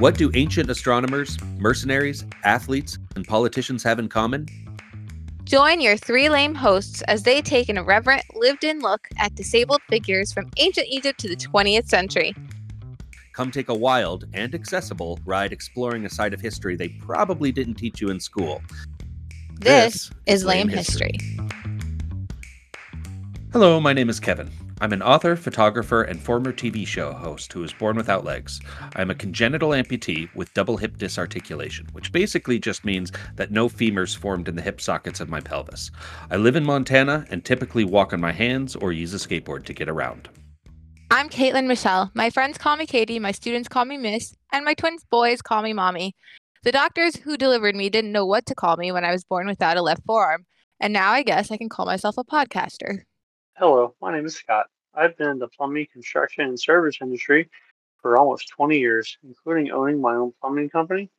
What do ancient astronomers, mercenaries, athletes, and politicians have in common? Join your three lame hosts as they take an irreverent, lived in look at disabled figures from ancient Egypt to the 20th century. Come take a wild and accessible ride exploring a side of history they probably didn't teach you in school. This, is Lame History. Hello, my name is Kevin. I'm an author, photographer, and former TV show host who was born without legs. I'm a congenital amputee with double hip disarticulation, which basically just means that no femurs formed in the hip sockets of my pelvis. I live in Montana and typically walk on my hands or use a skateboard to get around. I'm Caitlin Michelle. My friends call me Katie, my students call me Miss, and my twins boys call me Mommy. The doctors who delivered me didn't know what to call me when I was born without a left forearm, and now I guess I can call myself a podcaster. Hello, my name is Scott. I've been in the plumbing, construction, and service industry for almost 20 years, including owning my own plumbing company.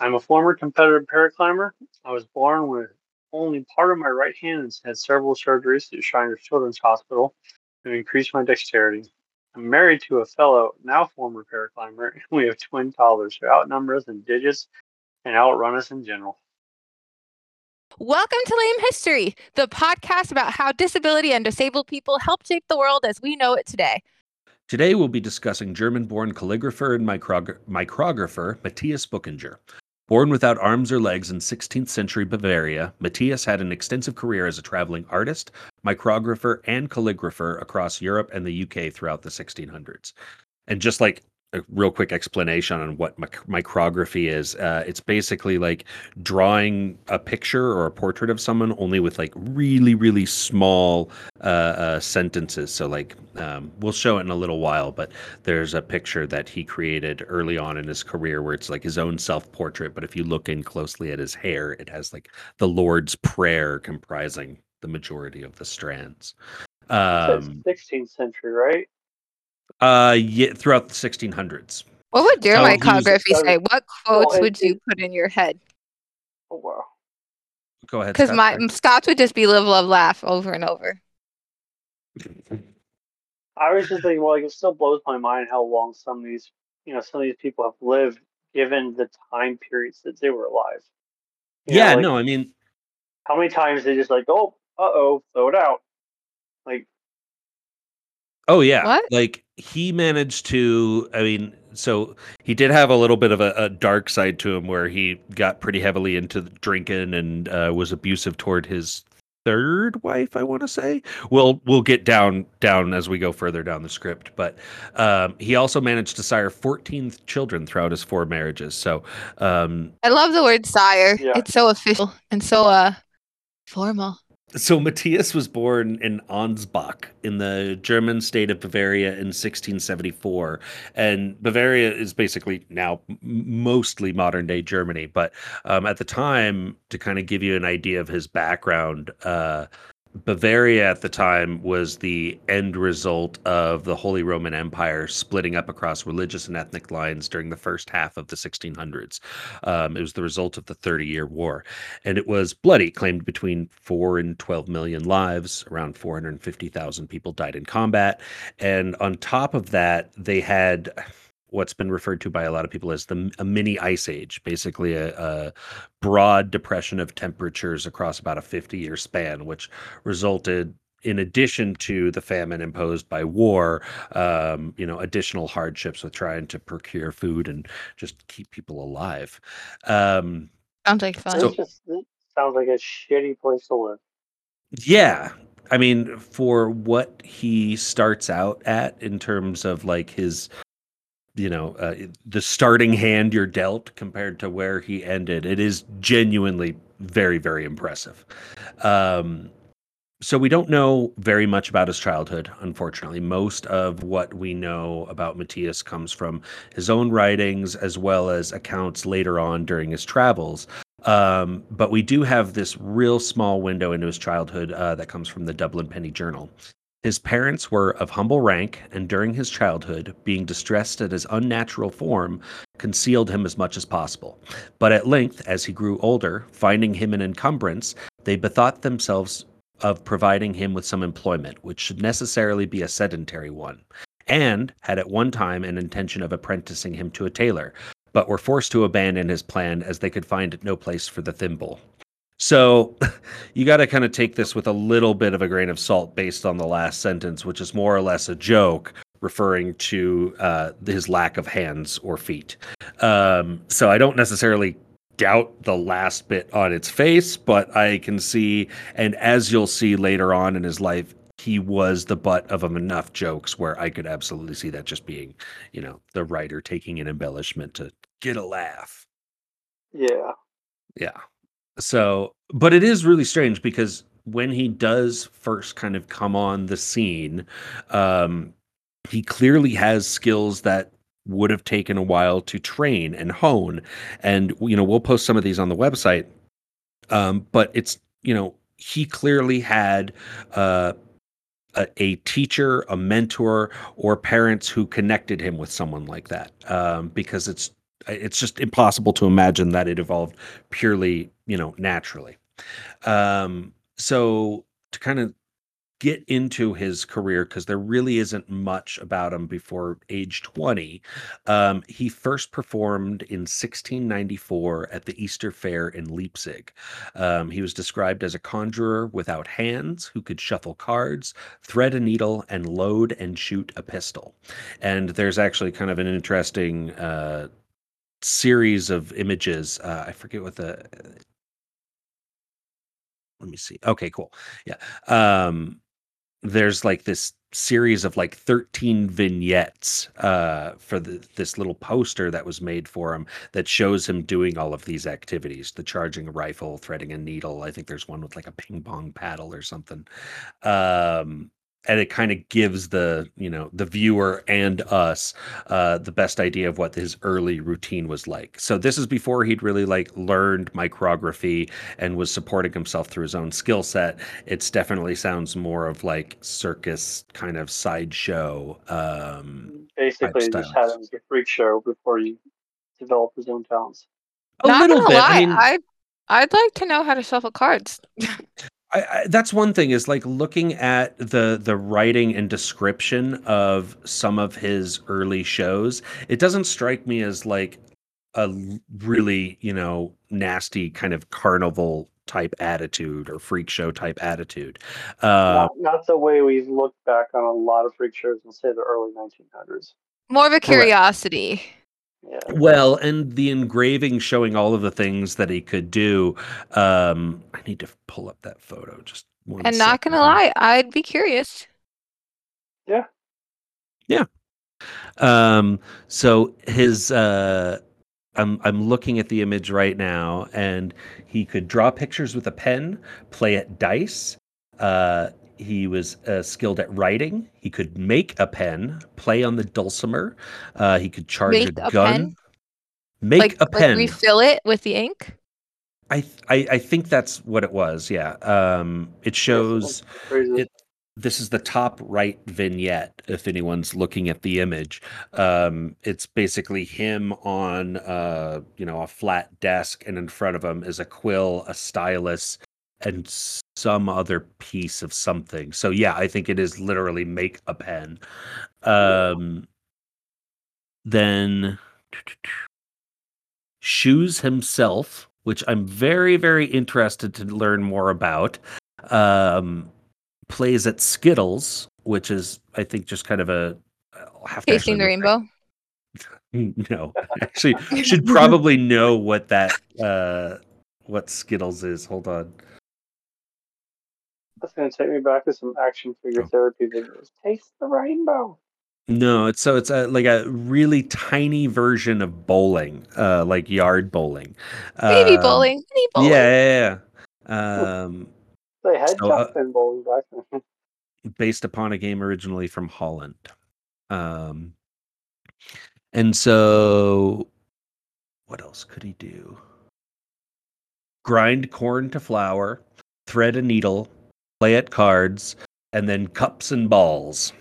I'm a former competitive paraclimber. I was born with only part of my right hand and had several surgeries at Shriners Children's Hospital to increase my dexterity. I'm married to a fellow, now former paraclimber, and we have twin toddlers who outnumber us in digits and outrun us in general. Welcome to Lame History, the podcast about how disability and disabled people help shape the world as we know it today. Today, we'll be discussing German born calligrapher and microg- micrographer Matthias Buchinger. Born without arms or legs in 16th century Bavaria, Matthias had an extensive career as a traveling artist, micrographer, and calligrapher across Europe and the UK throughout the 1600s. And just like a real quick explanation on what mic- micrography is. Uh, it's basically like drawing a picture or a portrait of someone only with like really, really small uh, uh, sentences. So, like, um, we'll show it in a little while, but there's a picture that he created early on in his career where it's like his own self portrait. But if you look in closely at his hair, it has like the Lord's Prayer comprising the majority of the strands. Um, 16th century, right? Uh, yeah, throughout the 1600s. What would your So micrography he's- say? What quotes would you put in your head? Oh, wow. Go ahead. Because Scott. my Scott's would just be live, love, laugh over and over. I was just thinking, well, like, it still blows my mind how long some of these, you know, some of these people have lived given the time periods that they were alive. You know, yeah, like, no, I mean, How many times they just like, oh, uh oh, throw it out. Like, oh yeah, What? like he managed to. I mean, so he did have a little bit of a, a dark side to him where he got pretty heavily into the drinking and uh, was abusive toward his third wife. I want to say. We'll we'll get down down as we go further down the script, but um, he also managed to sire 14 children throughout his four marriages. So um, I love the word sire. Yeah. It's so official and so uh formal. So Matthias was born in Ansbach in the German state of Bavaria in 1674, and Bavaria is basically now mostly modern day Germany. But um, at the time, to kind of give you an idea of his background, uh, Bavaria at the time was the end result of the Holy Roman Empire splitting up across religious and ethnic lines during the first half of the 1600s. Um, it was the result of the Thirty Year War and it was bloody, claimed between 4 and 12 million lives. Around 450,000 people died in combat. And on top of that, they had what's been referred to by a lot of people as the a mini ice age, basically a, a broad depression of temperatures across about a 50 year span, which resulted in addition to the famine imposed by war, um, you know, additional hardships with trying to procure food and just keep people alive. Um, Sounds like fun. So- just sounds like a shitty place to live. Yeah. I mean, for what he starts out at in terms of like his, you know, uh, the starting hand you're dealt compared to where he ended, it is genuinely very, very impressive. Um, so we don't know very much about his childhood, unfortunately. Most of what we know about Matthias comes from his own writings as well as accounts later on during his travels. Um, but we do have this real small window into his childhood uh, that comes from the Dublin Penny Journal. His parents were of humble rank, and during his childhood, being distressed at his unnatural form, concealed him as much as possible. But at length, as he grew older, finding him an encumbrance, they bethought themselves of providing him with some employment, which should necessarily be a sedentary one, and had at one time an intention of apprenticing him to a tailor. but were forced to abandon his plan as they could find no place for the thimble. So you got to kind of take this with a little bit of a grain of salt based on the last sentence, which is more or less a joke referring to uh, his lack of hands or feet. Um, so I don't necessarily doubt the last bit on its face, but I can see, and as you'll see later on in his life, he was the butt of enough jokes where I could absolutely see that just being, you know, the writer taking an embellishment to get a laugh. Yeah. Yeah. So, but it is really strange because when he does first kind of come on the scene, um, he clearly has skills that would have taken a while to train and hone. And, you know, we'll post some of these on the website. Um, but it's, you know, he clearly had uh, a, a, teacher, a mentor, or parents who connected him with someone like that. Um, because it's it's just impossible to imagine that it evolved purely, you know, naturally. Um, so to kind of get into his career because there really isn't much about him before age 20. Um, he first performed in 1694 at the Easter Fair in Leipzig. Um, he was described as a conjurer without hands who could shuffle cards, thread a needle, and load and shoot a pistol. And there's actually kind of an interesting uh, series of images. Uh, I forget what the let me see. Okay, cool. Yeah. Um, there's like this series of like 13 vignettes uh, for the, this little poster that was made for him that shows him doing all of these activities the charging a rifle threading a needle i think there's one with like a ping pong paddle or something um, and it kind of gives the you know the viewer and us uh, the best idea of what his early routine was like. So this is before he'd really like learned micrography and was supporting himself through his own skill set. It's definitely sounds more of like circus kind of sideshow um basically just had him as a freak show before he developed his own talents. A Not little bit lie, I mean, I I'd like to know how to shuffle cards. I, I, that's one thing is like looking at the the writing and description of some of his early shows it doesn't strike me as like a really you know nasty kind of carnival type attitude or freak show type attitude. Uh, not, not, the way we look back on a lot of freak shows and say the early 1900s more of a curiosity yeah. Well, and the engraving showing all of the things that he could do. Um, I need to pull up that photo. Just one. And not gonna lie, I'd be curious. Yeah. Yeah. Um. So his. Uh, I'm I'm looking at the image right now, and he could draw pictures with a pen, play at dice. Uh, he was uh, skilled at writing. He could make a pen, play on the dulcimer. Uh, he could charge make a, a gun. Pen? Make like, a pen. Like refill it with the ink. I, I I think that's what it was. Yeah. Um, it shows it. This is the top right vignette. If anyone's looking at the image, um, it's basically him on uh, you know a flat desk, and in front of him is a quill, a stylus, and some other piece of something. So yeah, I think it is literally make a pen. Um, then shoes himself, which I'm very very interested to learn more about. Um, plays at Skittles, which is I think just kind of a have tasting the rainbow. no, actually, should probably know what that uh, what Skittles is. Hold on. That's going to take me back to some action figure oh. therapy videos. Taste the rainbow. No, it's so it's a like a really tiny version of bowling, uh, like yard bowling. Baby um, bowling, mini bowling. Yeah, yeah, yeah. Um, they had so, uh, bowling back then. based upon a game originally from Holland. Um, and so, what else could he do? Grind corn to flour, thread a needle, play at cards, and then cups and balls.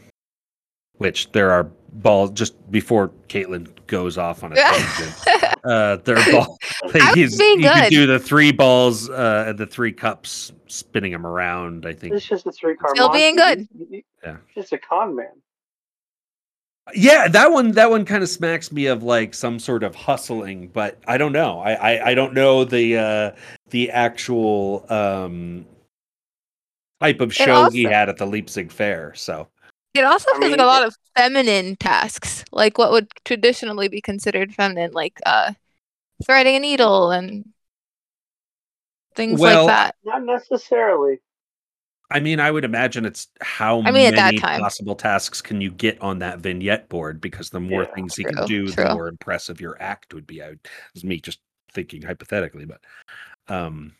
Which there are balls just before Caitlin goes off on a tangent. uh, there are balls. Like he's, he could do the three balls uh, and the three cups, spinning them around. I think it's just a three card. Still being good. yeah, just a con man. Yeah, that one that one kind of smacks me of like some sort of hustling, but I don't know. I I, I don't know the uh the actual um type of show he had at the Leipzig Fair. So It also I feels like a lot of feminine tasks, like what would traditionally be considered feminine, like uh, threading a needle and things Well, like that. Not necessarily. I mean, I would imagine it's how I mean, many time. possible tasks can you get on that vignette board because the more Yeah, things he true, can do, true. the more impressive your act would be. I was me just thinking hypothetically, but um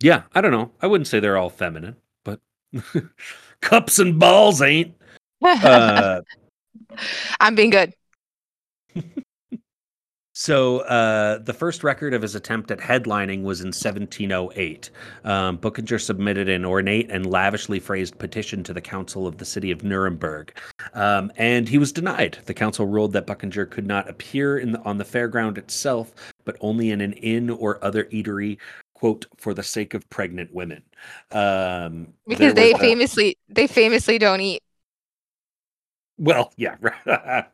yeah, I don't know. I wouldn't say they're all feminine, but cups and balls ain't. Uh I'm being good. So uh, the first record of his attempt at headlining was in 1708. Um, Buchinger submitted an ornate and lavishly phrased petition to the council of the city of Nuremberg, um, and he was denied. The council ruled that Buchinger could not appear in the, on the fairground itself, but only in an inn or other eatery. "Quote for the sake of pregnant women," um, Because they was a- famously they famously don't eat. Well, yeah,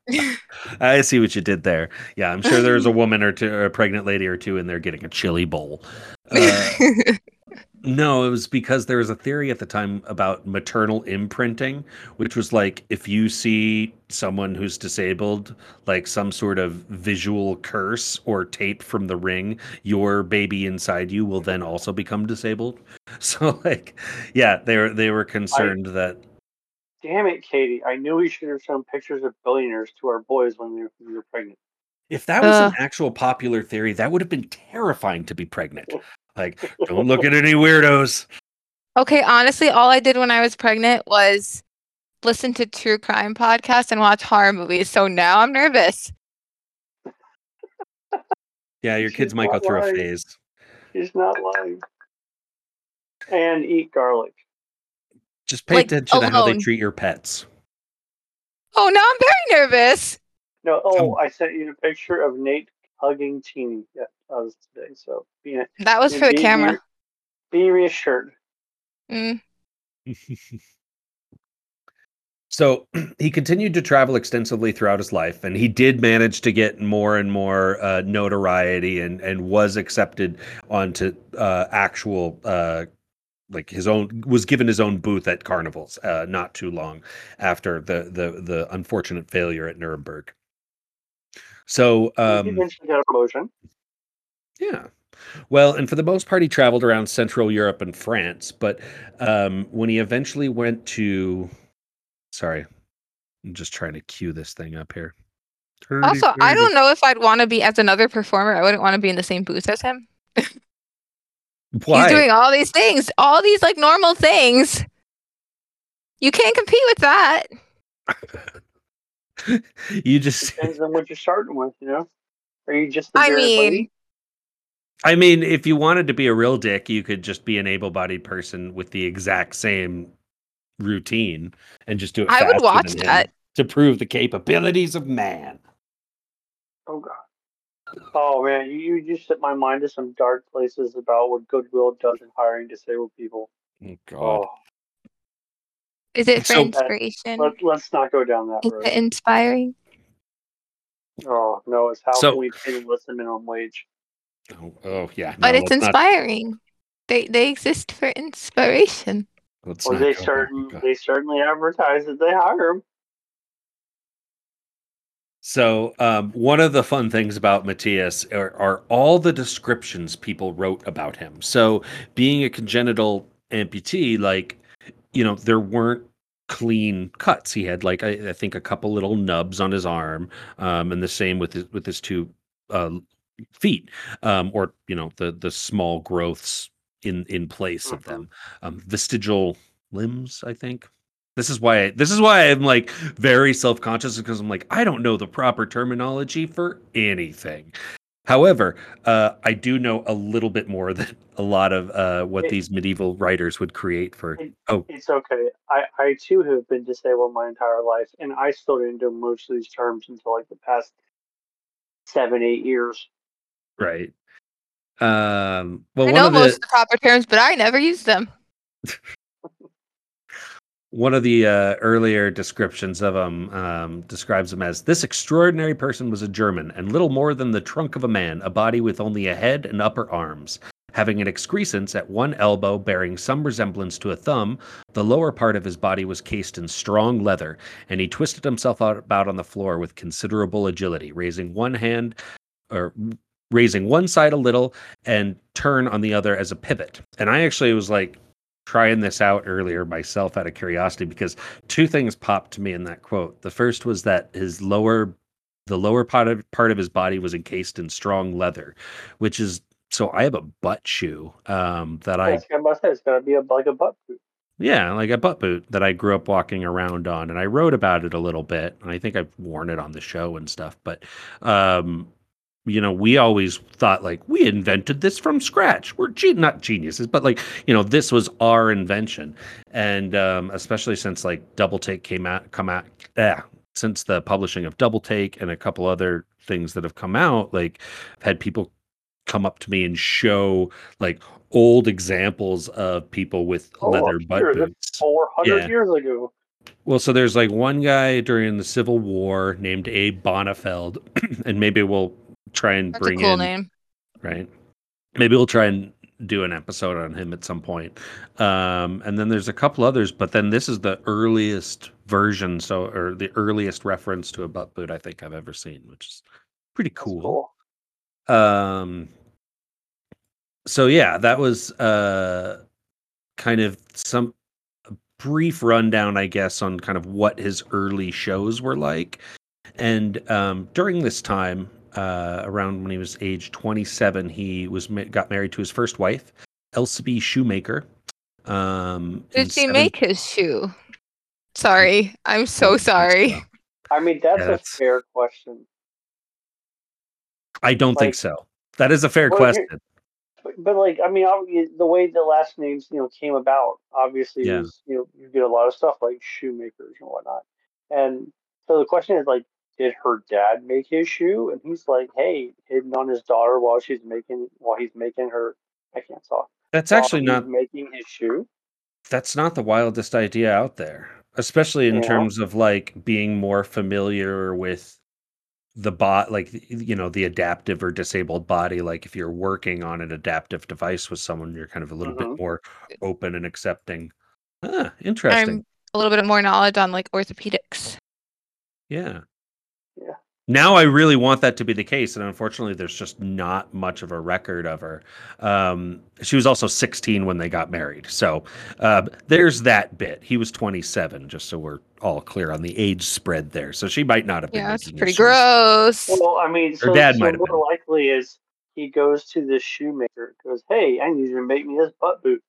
I see what you did there. Yeah, I'm sure there's a woman or two, or a pregnant lady or two in there getting a chili bowl. Uh, no, it was because there was a theory at the time about maternal imprinting, which was like if you see someone who's disabled, like some sort of visual curse or tape from the ring, your baby inside you will then also become disabled. So, like, yeah, they were they were concerned that Damn it, Katie. I knew we should have shown pictures of billionaires to our boys when they were, when we were pregnant. If that was Ugh. an actual popular theory, that would have been terrifying to be pregnant. Like, don't look at any weirdos. okay, honestly, all I did when I was pregnant was listen to true crime podcasts and watch horror movies. So now I'm nervous. Yeah, your She's kids might go not through a phase. He's not lying. And eat garlic. Just pay Like, attention to how they treat your pets. Oh, now I'm very nervous. No, oh, I sent you a picture of Nate hugging Teeny. Yeah, that was today. So be, That was for the camera. Be, be reassured. Mm. So he continued to travel extensively throughout his life, and he did manage to get more and more uh, notoriety, and and was accepted onto uh, actual uh, like his own was given his own booth at carnivals uh, not too long after the the the unfortunate failure at Nuremberg. So he um, eventually got a promotion. Yeah. Well, and for the most part, he traveled around Central Europe and France. But um, when he eventually went to, sorry, I'm just trying to cue this thing up here. Also, I don't know if I'd want to be as another performer. I wouldn't want to be in the same booth as him. Why? He's doing all these things, all these like normal things. You can't compete with that. you just, Depends on what you're starting with, you know? Are you just the I mean, lady? I mean, if you wanted to be a real dick, you could just be an able-bodied person with the exact same routine and just do it. I would watch that. to prove the capabilities of man. Oh god. Oh man, you, you just set my mind to some dark places about what Goodwill does in hiring disabled people. Oh God. Oh, Is it for So- inspiration? let, let's not go down that Is road. it inspiring? Oh no, it's how So- can we pay them less than minimum wage? Oh, oh, yeah. But it's let's not- inspiring. They they exist for inspiration. let's Or not they go certain they certainly advertise that they hire them. So, um, one of the fun things about Matthias are, are all the descriptions people wrote about him. So, being a congenital amputee, like, you know, there weren't clean cuts. He had, like, I, I think, a couple little nubs on his arm, um, and the same with his, with his two uh, feet, um, or you know, the the small growths in in place of them, um, vestigial limbs. I think this is why this is why I'm like very self-conscious because I'm like I don't know the proper terminology for anything. However, uh, I do know a little bit more than a lot of uh, what It- these medieval writers would create for. It- Oh, It's okay. I, I too have been disabled my entire life, and I still didn't know most of these terms until like the past seven, eight years. right. Um, well, I one know of the most of the proper terms, but I never use them. one of the uh, earlier descriptions of him um, describes him as this extraordinary person was a German and little more than the trunk of a man, a body with only a head and upper arms. Having an excrescence at one elbow bearing some resemblance to a thumb, the lower part of his body was cased in strong leather, and he twisted himself out, about on the floor with considerable agility, raising one hand or raising one side a little and turn on the other as a pivot. And I actually was like trying this out earlier myself out of curiosity because two things popped to me in that quote. The first was that his lower the lower part of part of his body was encased in strong leather, which is so I have a butt shoe um, that I I must say it's gonna be a, like a butt boot. yeah, like a butt boot that I grew up walking around on, and I wrote about it a little bit, and I think I've worn it on the show and stuff. But, um, you know, we always thought like we invented this from scratch. We're ge- not geniuses, but like you know, this was our invention, and um, especially since like Double Take came out, come out, yeah, since the publishing of Double Take and a couple other things that have come out, like I've had people come up to me and show like old examples of people with Oh, leather butt sure, that's boots. Four hundred Yeah. years ago. Well, so there's like one guy during the Civil War named Abe Bonnefeld, and maybe we'll try and That's a bring cool in name. right. Maybe we'll try and do an episode on him at some point. Um, and then there's a couple others, but then this is the earliest version, so or the earliest reference to a butt boot I think I've ever seen, which is pretty That's cool. Um so yeah, that was uh kind of some brief rundown, I guess, on kind of what his early shows were like. And um during this time, uh around when he was age 27, he was ma- got married to his first wife, Elsie Shoemaker. Um Did she seven- make his shoe? Sorry, I'm so sorry. I mean, that's Yeah, a fair question. I don't think so. That is a fair Well, question. But, but like, I mean, the way the last names, you know, came about, obviously, Yeah. is, you know, you get a lot of stuff like shoemakers and whatnot. And so the question is like, did her dad make his shoe? And he's like, hey, hidden on his daughter while she's making, while he's making her, I can't talk. That's actually not making his shoe. that's not the wildest idea out there especially in Yeah. terms of like being more familiar with the bot like you know the adaptive or disabled body like if you're working on an adaptive device with someone you're kind of a little Mhm. bit more open and accepting ah interesting I'm a little bit more knowledge on like orthopedics. yeah Yeah. now i really want that to be the case and unfortunately there's just not much of a record of her um she was also 16 when they got married so uh, there's that bit he was 27 just so we're all clear on the age spread there so she might not have been Yeah, it's pretty gross. Well, I mean, so, dad so might have more been. likely is he goes to this shoemaker, goes, "Hey, I need you to make me this butt boot."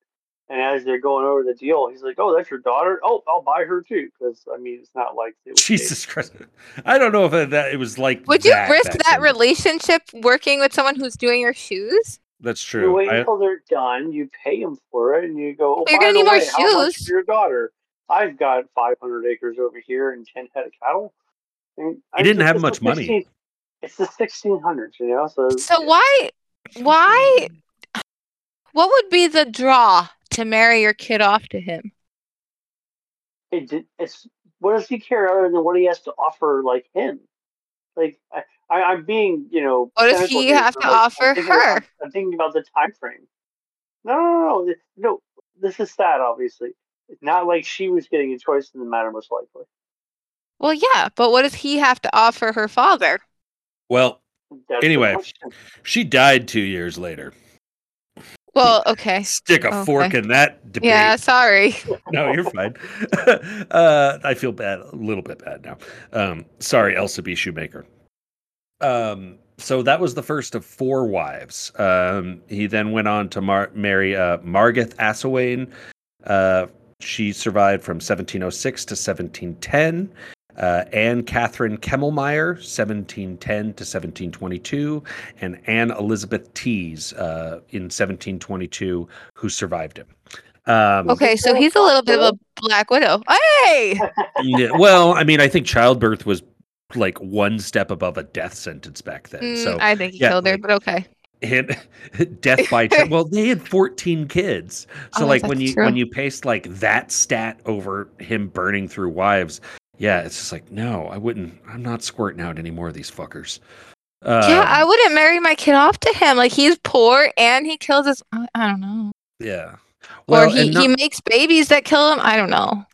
And as they're going over the deal, he's like, "Oh, that's your daughter. Oh, I'll buy her too." Because I mean, it's not like it was jesus christ i don't know if it, that it was like Would you risk back that relationship working with someone who's doing your shoes? that's true. You true wait I- until they're done. You pay them for it, and you go. Oh, You're gonna need more way, how shoes." for your daughter? I've got 500 acres over here and 10 head of cattle. And I He didn't have it's the much money. 16 It's the 1600s, you know. So So why why what would be the draw to marry your kid off to him? it, it's what does he care other than what he has to offer, like him? Like I, I, I'm being, you know. What does he here, have to like, I'm offer her? I'm, I'm thinking about the time frame. No, no, no, no, no. This is sad, obviously. It's not like she was getting a choice in the matter, most likely. Well, yeah, but what does he have to offer her father? well That's Anyway. she died two years later Well, okay. stick a fork in that debate Yeah, sorry. no, you're fine. uh, I feel bad, a little bit bad now. Um, sorry, Elsa B. Shoemaker. Um, so that was the first of four wives. Um, he then went on to mar- marry uh, Margaret Assawain. Uh, she survived from 1706 to 1710. Uh, Anne Catherine Kemmelmeyer, 1710 to 1722, and Anne Elizabeth Tees uh, in 1722, who survived him. Um, Okay, so he's a little bit of a black widow. Hey! yeah, well, I mean, I think childbirth was like one step above a death sentence back then. Mm, so I think he yeah, killed her, like- but okay. and death by tra- well they had 14 kids so Oh, like when you true. when you paste like that stat over him burning through wives yeah it's just like no i wouldn't i'm not squirting out any more of these fuckers yeah, Um, I wouldn't marry my kid off to him. Like he's poor and he kills his. I don't know. yeah or he, not, he makes babies that kill him. I don't know.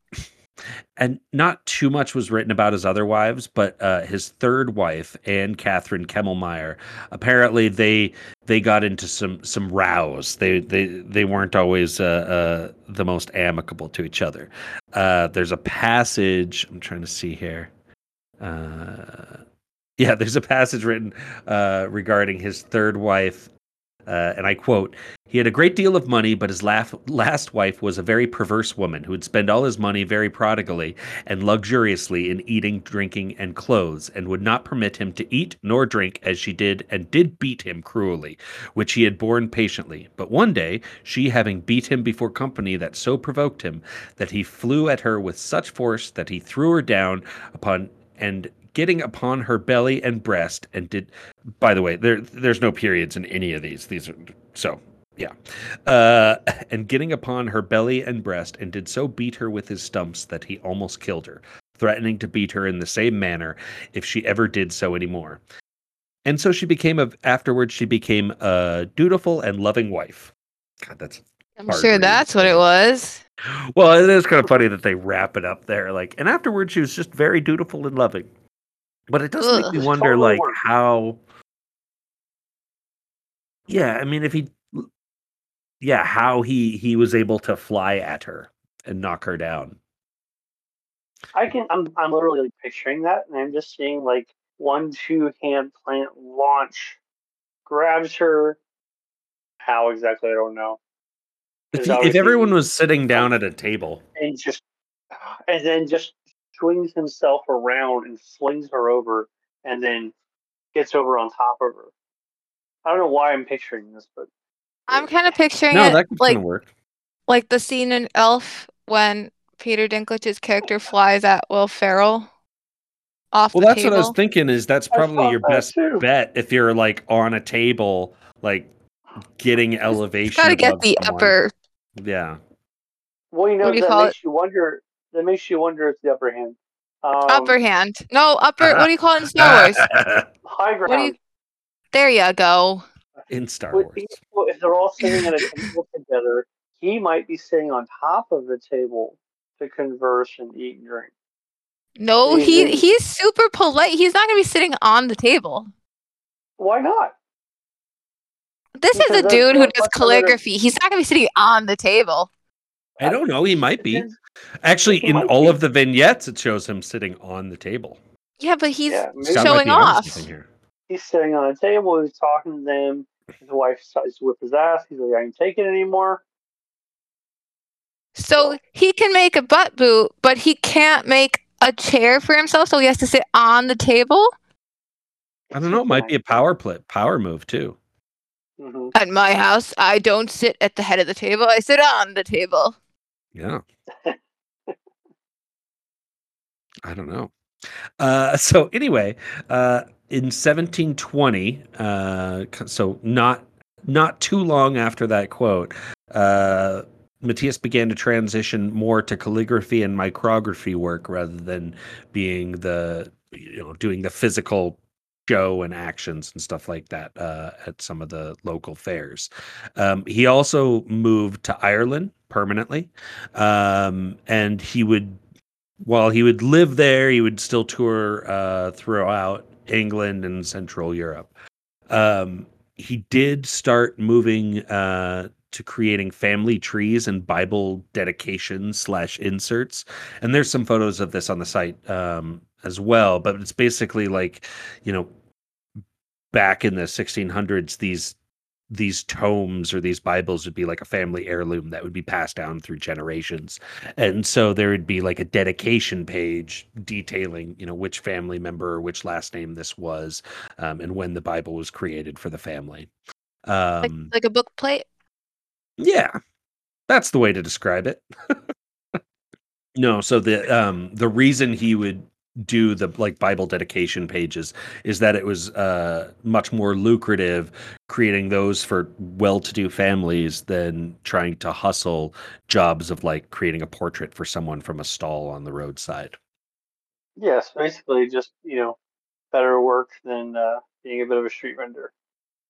And not too much was written about his other wives but uh his third wife anne catherine kemmelmeyer apparently they they got into some some rows. They they they weren't always uh, uh the most amicable to each other. Uh there's a passage i'm trying to see here. Uh yeah there's a passage written uh regarding his third wife uh, and I quote, he had a great deal of money, but his laf- last wife was a very perverse woman who would spend all his money very prodigally and luxuriously in eating, drinking, and clothes, and would not permit him to eat nor drink as she did, and did beat him cruelly, which he had borne patiently. But one day, she having beat him before company that so provoked him, that he flew at her with such force that he threw her down upon and getting upon her belly and breast and did by the way there there's no periods in any of these. These are so yeah. Uh and getting upon her belly and breast and did so beat her with his stumps that he almost killed her threatening to beat her in the same manner if she ever did so anymore. And so she became a afterwards she became a dutiful and loving wife. God that's I'm sure read. that's what it was. well it is kind of funny that they wrap it up there like and afterwards she was just very dutiful and loving but it does make me wonder like how yeah i mean if he yeah how he he was able to fly at her and knock her down I can. I'm. I'm literally like, picturing that, and I'm just seeing like one two hand plant launch, grabs her. How exactly? I don't know. if, he- if everyone was sitting down at a table And just, and then just swings himself around and slings her over, and then gets over on top of her. I don't know why I'm picturing this, but I'm kind of picturing no it that like work like the scene in Elf when Peter Dinklage's character flies at Will Ferrell off well the that's table. what i was thinking is that's probably your that best too. bet if you're like on a table like getting elevation Got to get the someone. upper. yeah well, you know What do you that call makes you wonder. That makes you wonder if the upper hand. Um, upper hand. No, upper. what do you call it in Star Wars? high ground. What do you? There you go. in star But wars if- if they're all sitting at a table together, he might be sitting on top of the table to converse and eat and drink. No, he he's super polite. He's not gonna be sitting on the table. Why not? This is a dude who does what's the calligraphy. He's not gonna be sitting on the table. I don't know he might be actually in all be. of the vignettes it shows him sitting on the table Yeah, but he's Yeah, maybe- Scott might showing off. here. He's sitting on a table. He's talking to them. His wife tries to whip his ass. He's like, I ain't taking it anymore. So he can make a butt boot, but he can't make a chair for himself, so he has to sit on the table. I don't know. It might be a power play, power move too. hmm At my house, I don't sit at the head of the table. I sit on the table. Yeah. I don't know. Uh, so anyway, uh, in 1720, uh, so not not too long after that quote, uh, Matthias began to transition more to calligraphy and micrography work rather than being the you know doing the physical show and actions and stuff like that uh, at some of the local fairs. Um, he also moved to Ireland permanently, um, and he would, while he would live there, he would still tour uh, throughout England and Central Europe. Um, he did start moving uh, to creating family trees and Bible dedications slash inserts, and there's some photos of this on the site um, as well. But it's basically like, you know, back in the 1600s, these these tomes or these bibles would be like a family heirloom that would be passed down through generations. And so there would be like a dedication page detailing you know which family member or which last name this was um, and when the bible was created for the family. Like, um like a book plate. yeah that's the way to describe it. No so the um the reason he would do the like Bible dedication pages is that it was uh, much more lucrative creating those for well-to-do families than trying to hustle jobs of like creating a portrait for someone from a stall on the roadside. Yes, basically just you know better work than uh, being a bit of a street vendor.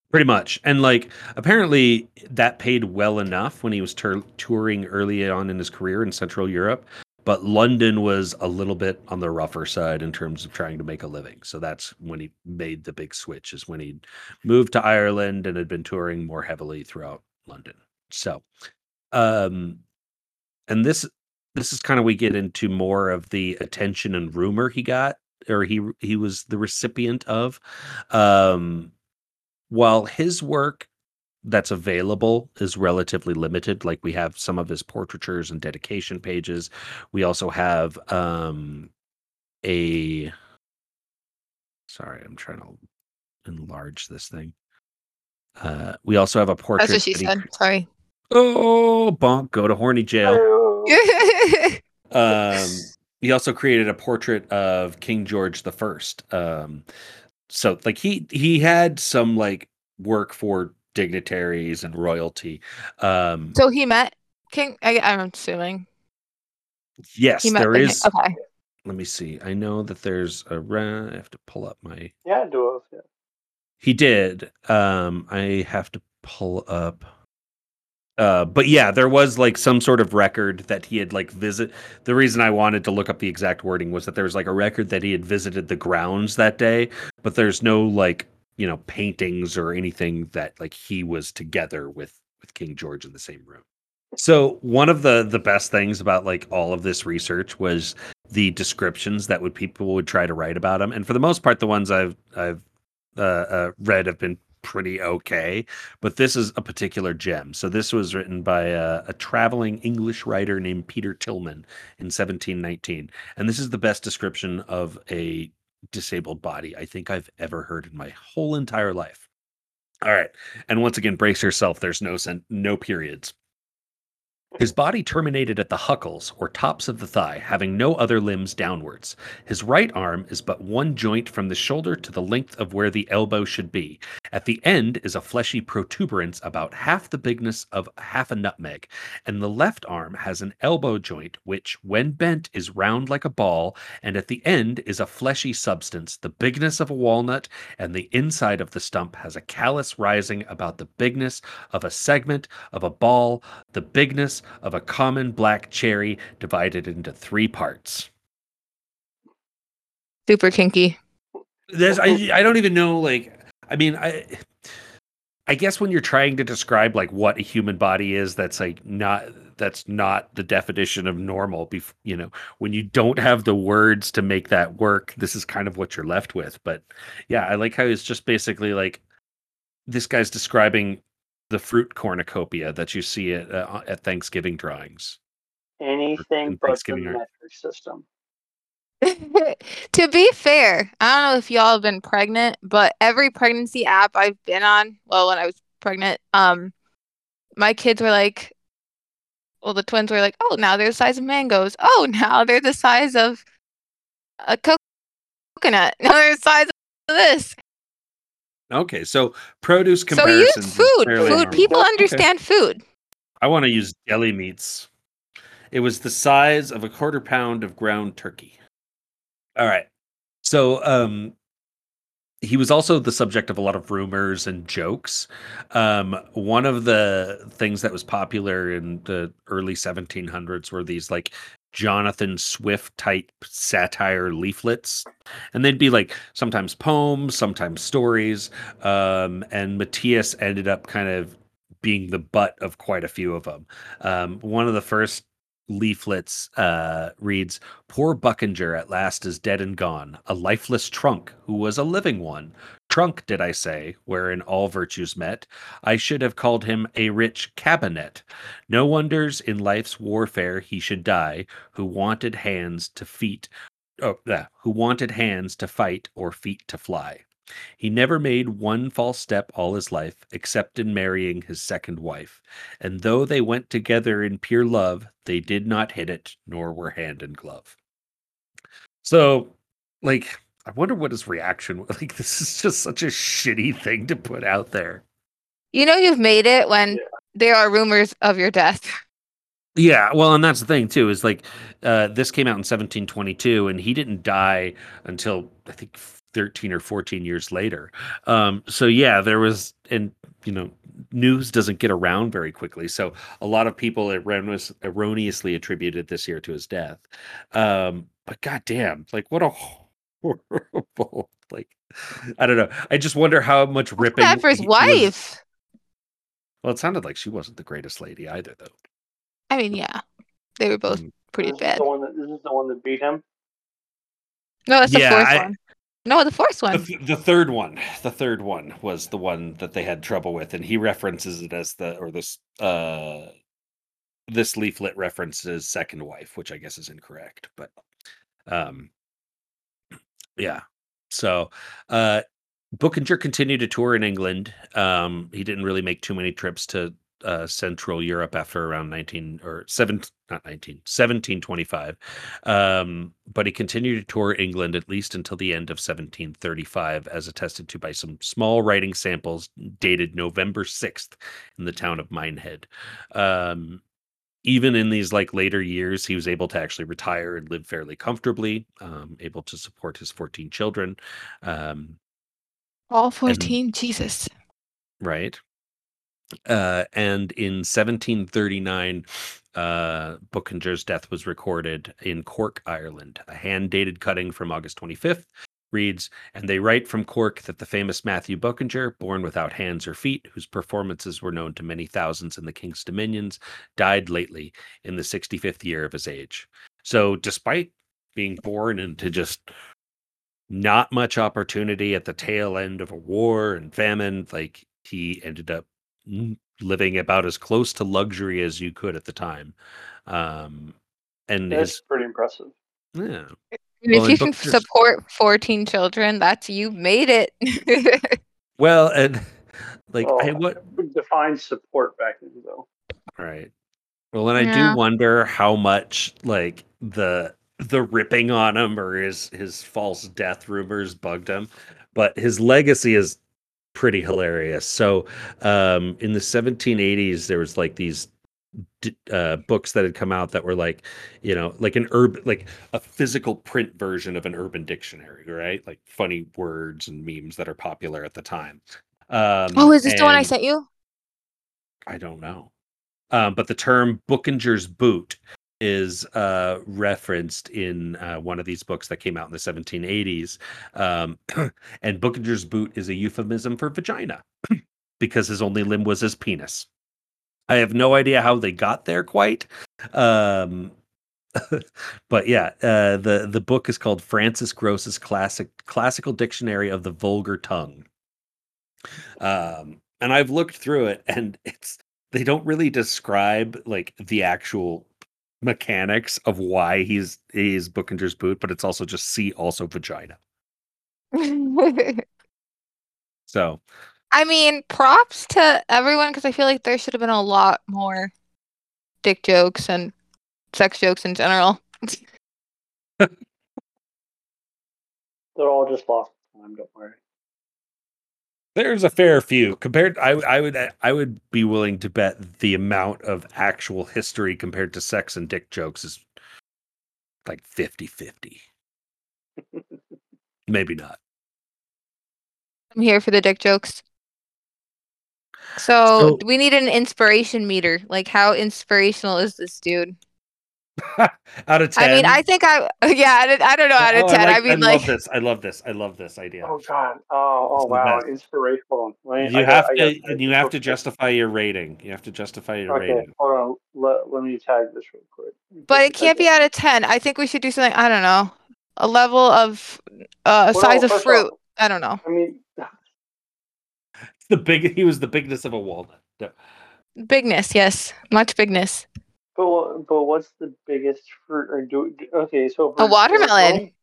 Pretty much. And like apparently that paid well enough when he was tur- touring early on in his career in Central Europe, but London was a little bit on the rougher side in terms of trying to make a living. So that's when he made the big switch is when he moved to Ireland and had been touring more heavily throughout London. So um and this this is kind of we get into more of the attention and rumor he got or he he was the recipient of um while his work that's available is relatively limited. Like we have some of his portraitures and dedication pages. We also have um a sorry i'm trying to enlarge this thing. Uh we also have a portrait That's what she that he Sorry. oh bonk. Go to horny jail. Um he also created a portrait of king george the first. Um so like he he had some like work for dignitaries and royalty um so he met King. I, I'm assuming yes he met there the is king. Okay. let me see i know that there's a. I have to pull up my yeah, do it. Yeah. he did um i have to pull up uh but yeah there was like some sort of record that he had like visit the reason i wanted to look up the exact wording was that there was like a record that he had visited the grounds that day but there's no like you know paintings or anything that like he was together with with king george in the same room. So one of the the best things about like all of this research was the descriptions that would people would try to write about him and for the most part the ones i've i've uh, uh, read have been pretty okay but this is a particular gem. So this was written by a, a traveling english writer named peter tillman in 1719 and this is the best description of a disabled body i think i've ever heard in my whole entire life. All right and once again brace yourself there's no sen- no periods his body terminated at the huckles, or tops of the thigh, having no other limbs downwards. His right arm is but one joint from the shoulder to the length of where the elbow should be. At the end is a fleshy protuberance about half the bigness of half a nutmeg, and the left arm has an elbow joint which, when bent, is round like a ball, and at the end is a fleshy substance, the bigness of a walnut, and the inside of the stump has a callus rising about the bigness of a segment of a ball, the bigness of a common black cherry divided into three parts. Super kinky. There's I I don't even know like I mean I I guess when you're trying to describe like what a human body is that's like not that's not the definition of normal bef- you know when you don't have the words to make that work this is kind of what you're left with but yeah I like how it's just basically like this guy's describing the fruit cornucopia that you see at uh, at Thanksgiving drawings Anything but the Thanksgiving art. metric system. to be fair, I don't know if y'all have been pregnant, but every pregnancy app I've been on, well, when I was pregnant, um, my kids were like, well, the twins were like, oh, now they're the size of mangoes. Oh, now they're the size of a coconut. Now they're the size of this. Okay, so produce So use comparisons. is food. fairly Food. normal. People Okay. understand food. I want to use deli meats. It was the size of a quarter pound of ground turkey. All right. So um he was also the subject of a lot of rumors and jokes. Um, one of the things that was popular in the early 1700s were these like Jonathan Swift type satire leaflets. And they'd be like sometimes poems, sometimes stories. Um, and Matthias ended up kind of being the butt of quite a few of them. Um, one of the first leaflets uh, reads Poor Buckinger at last is dead and gone, a lifeless trunk who was a living one. Trunk, did I say, wherein all virtues met? I should have called him a rich cabinet. No wonders in life's warfare he should die, who wanted hands to feet, oh, who wanted hands to fight or feet to fly. He never made one false step all his life, except in marrying his second wife. And though they went together in pure love, they did not hit it, nor were hand and glove. So like I wonder what his reaction was. Like this is just such a shitty thing to put out there. You know you've made it when Yeah. there are rumors of your death. Yeah, well, and that's the thing too is like uh, this came out in 1722, and he didn't die until I think 13 or 14 years later. Um, so yeah, there was, and you know, news doesn't get around very quickly. So a lot of people erroneous, erroneously attributed this year to his death. Um, but goddamn, like what a horrible, like I don't know. I just wonder how much What's ripping. bad for his he was- wife. well, it sounded like she wasn't the greatest lady either, though. I mean, yeah, they were both Mm. pretty this bad. The one that, this is the one that beat him. No, that's the Yeah, fourth I- one. No, the fourth The, one. th- the third one, the third one was the one that they had trouble with, and he references it as the or this uh this leaflet references second wife, which I guess is incorrect, but um yeah. So uh Buchinger continued to tour in England. Um he didn't really make too many trips to uh Central Europe after around 19 or 7 not 19 1725 um, but he continued to tour England at least until the end of 1735, as attested to by some small writing samples dated November 6th in the town of Minehead. Um, even in these like later years, he was able to actually retire and live fairly comfortably, um, able to support his 14 children. Um, All 14. Jesus. right uh and in 1739 uh Buchinger's death was recorded in cork ireland a hand dated cutting from august 25th reads and they write from cork that the famous matthew Buckinger, born without hands or feet whose performances were known to many thousands in the king's dominions died lately in the 65th year of his age. So despite being born into just not much opportunity at the tail end of a war and famine like he ended up living about as close to luxury as you could at the time. Um and That's his pretty impressive. yeah Well, if you can Buchinger's- support 14 children, that's you made it. well and like Well, I, what Define support back then, though. right well and i Yeah. do wonder how much like the the ripping on him or his his false death rumors bugged him but his legacy is pretty hilarious so um in the 1780s there was like these d- uh books that had come out that were like you know like an urban like a physical print version of an urban dictionary right like funny words and memes that are popular at the time um oh, is this the one I sent you? I don't know. Um, but the term Buchinger's boot is uh, referenced in uh, one of these books that came out in the 1780s. Um, and Buchinger's boot is a euphemism for vagina because his only limb was his penis. I have no idea how they got there quite. Um, but yeah, uh, the the book is called Francis Grose's classic classical dictionary of the vulgar tongue. Um, and I've looked through it, and it's they don't really describe like the actual mechanics of why he's he's Buchinger's boot, but it's also just see also vagina. So I mean, props to everyone because I feel like there should have been a lot more dick jokes and sex jokes in general. They're all just lost time. Don't worry. there's a fair few compared. I I would I would be willing to bet the amount of actual history compared to sex and dick jokes is like 50-50. Maybe not. I'm here for the dick jokes. So, So- we need an inspiration meter. Like, how inspirational is this dude? out of 10 I mean, I think I, yeah, I, don't- I don't know out of Oh, 10. I, like- mean, I like, love this. I love this. I love this idea. Oh God! Oh, oh wow! best. Inspiration. Hold on. Let me- you I have I to and you have to justify your rating. You have to justify your Okay, rating. hold on. Let, let me tag this real quick. but it can't be out of 10. I think we should do something, I don't know, a level of, uh, Well, size of fruit. off, I don't know. I mean, The big he was the bigness of a walnut. No. Bigness, yes. Much bigness. but but what's the biggest fruit? Or do do- okay? So A we're- if we're watermelon. going-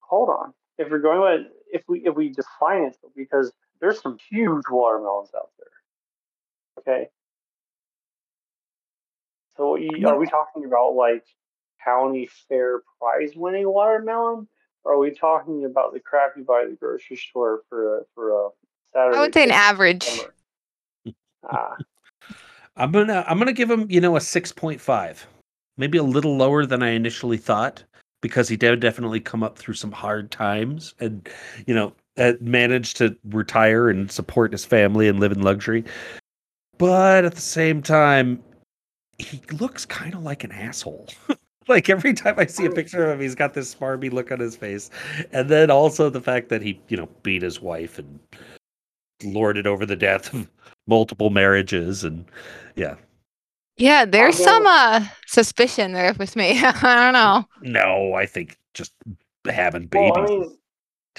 hold on. If we're going with if we if we define it because there's some huge watermelons out there. Okay. So are we talking about like county fair prize winning watermelon, Or Are we talking about the crap you buy at the grocery store for a, for a Saturday? I would say an average. Ah, I'm gonna I'm gonna give him you know a six point five, maybe a little lower than I initially thought because he did definitely come up through some hard times and you know uh, managed to retire and support his family and live in luxury. But at the same time, he looks kind of like an asshole. like every time I see a picture of him, he's got this smarmy look on his face, and then also the fact that he you know beat his wife and lorded over the death of multiple marriages and yeah Yeah, there's go some uh suspicion there with me. I don't know. No, I think just having babies well, I mean,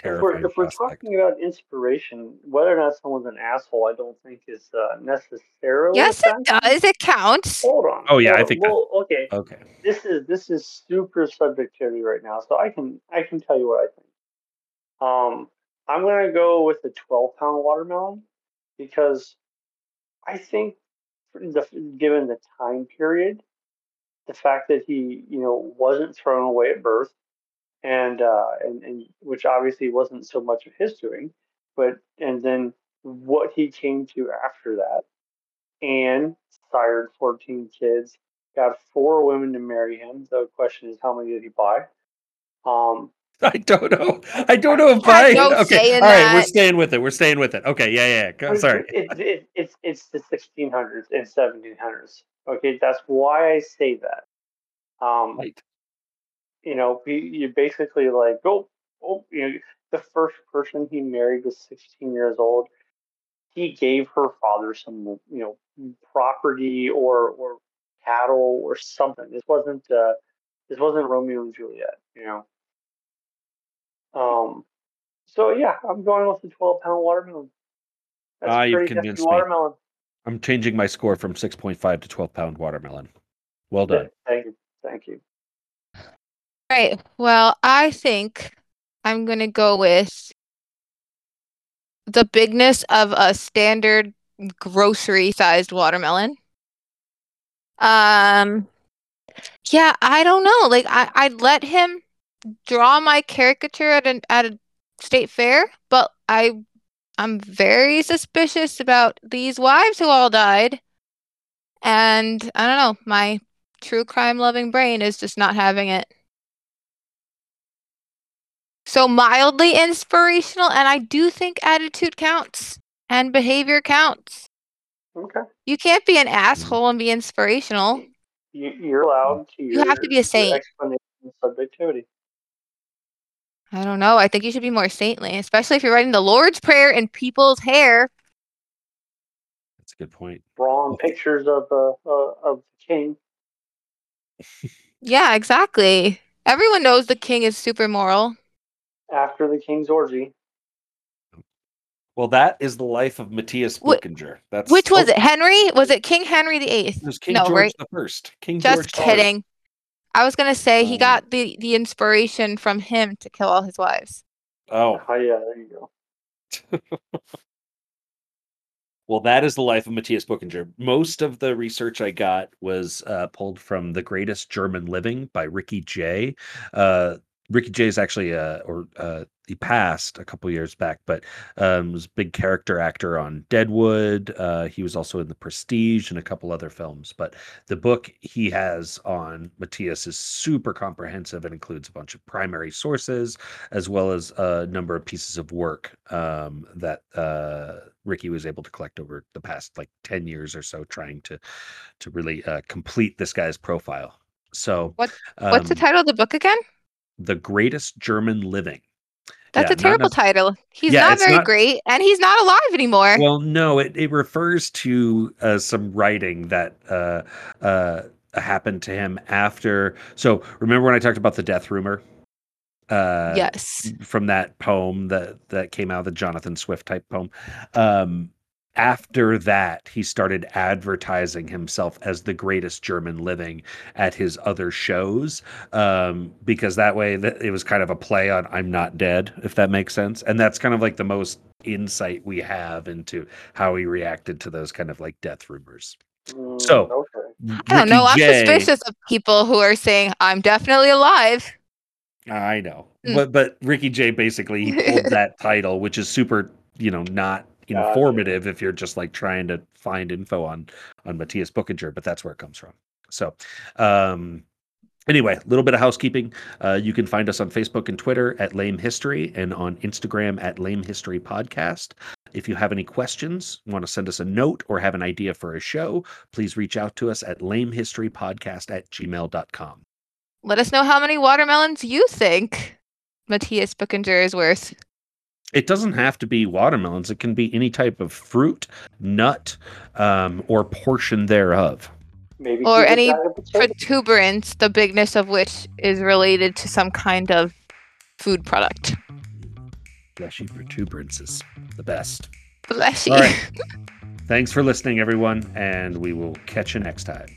if we're, if we're talking about inspiration, whether or not someone's an asshole, I don't think is uh, necessarily. Yes, it does. It counts. Hold on. Oh, yeah, I on. think that- Well, okay. Okay. this is this is super subjectivity right now, so I can I can tell you what I think. Um, I'm gonna go with the 12 pound watermelon because I think, given the time period, the fact that he you know wasn't thrown away at birth, and uh, and and which obviously wasn't so much of his doing, but and then what he came to after that, and sired 14 kids, got four women to marry him. The question is, how many did he buy? Um, I don't know. I don't know if Had I. no okay. say All in. We're staying with it. We're staying with it. Okay. Yeah. Yeah. Go, sorry. It, it, it's it's the 1600s and 1700s. Okay, that's why I say that. Um, Right. you know, you, you basically like go. Oh, you know, the first person he married was 16 years old. He gave her father some, you know, property or or cattle or something. This wasn't uh, this wasn't Romeo and Juliet, you know. Um, so yeah, I'm going with the 12 pound watermelon. That's Ah, you've convinced me. watermelon. I'm changing my score from 6.5 to 12 pound watermelon. Well done. Thank you, thank you. Right. Well, I think I'm gonna go with the bigness of a standard grocery sized watermelon. Um, yeah, I don't know. Like I, I'd let him draw my caricature at an at a state fair, but I I'm very suspicious about these wives who all died. And I don't know, my true crime loving brain is just not having it. So mildly inspirational, and I do think attitude counts and behavior counts. Okay, You can't be an asshole and be inspirational. you, you're allowed to. You have to be a saint. Explanation subjectivity. I don't know. I think you should be more saintly, especially if you're writing the Lord's Prayer in people's hair. That's a good point. Drawing pictures of uh, uh, of the king. Yeah, exactly. Everyone knows the king is super moral. after the king's orgy. Well, that is the life of Matthias Wh- Buchinger. That's Which was oh, it? Henry? Was it King Henry the Eighth? It was King No, George right? the First. King Just George the First. kidding. I was gonna say he Um, got the the inspiration from him to kill all his wives. Oh, Oh yeah, there you go. Well, that is the life of Matthias Buchinger. Most of the research I got was uh, pulled from The Greatest German Living by Ricky Jay. Uh, Ricky Jay is actually, uh, or uh, he passed a couple years back, but um, was a big character actor on Deadwood. Uh, he was also in The Prestige and a couple other films. But the book he has on Matthias is super comprehensive and includes a bunch of primary sources as well as a number of pieces of work um, that uh, Ricky was able to collect over the past like 10 years or so, trying to to really uh, complete this guy's profile. So, What- What's the um, title of the book again? The Greatest German Living. That's yeah, a terrible nec- title. He's Yeah, not very not- great, and he's not alive anymore. Well, no, it, it refers to uh, some writing that uh, uh, happened to him after. So, remember when I talked about the death rumor? Uh, yes. from that poem that that came out, of the Jonathan Swift type poem. Um, after that, he started advertising himself as the greatest German living at his other shows, um, because that way that it was kind of a play on "I'm not dead," if that makes sense. And that's kind of like the most insight we have into how he reacted to those kind of like death rumors. Mm, So- okay. I don't know. I'm Ricky Jay- suspicious of people who are saying I'm definitely alive. I know, Mm. but but Ricky Jay basically he pulled that title, which is super, you know, not Gotcha. Informative if you're just like trying to find info on on Matthias Buchinger, but that's where it comes from. So, um, anyway, a little bit of housekeeping. Uh, you can find us on Facebook and Twitter at Lame History and on Instagram at Lame History Podcast. If you have any questions, want to send us a note, or have an idea for a show, please reach out to us at lamehistorypodcast at gmail.com. Let us know how many watermelons you think Matthias Buchinger is worth. It doesn't have to be watermelons. It can be any type of fruit, nut, um, or portion thereof. Maybe Or any bag of. Protuberance, the bigness of which is related to some kind of food product. Fleshy protuberances, the best. Bless you. All right. Thanks for listening, everyone, and we will catch you next time.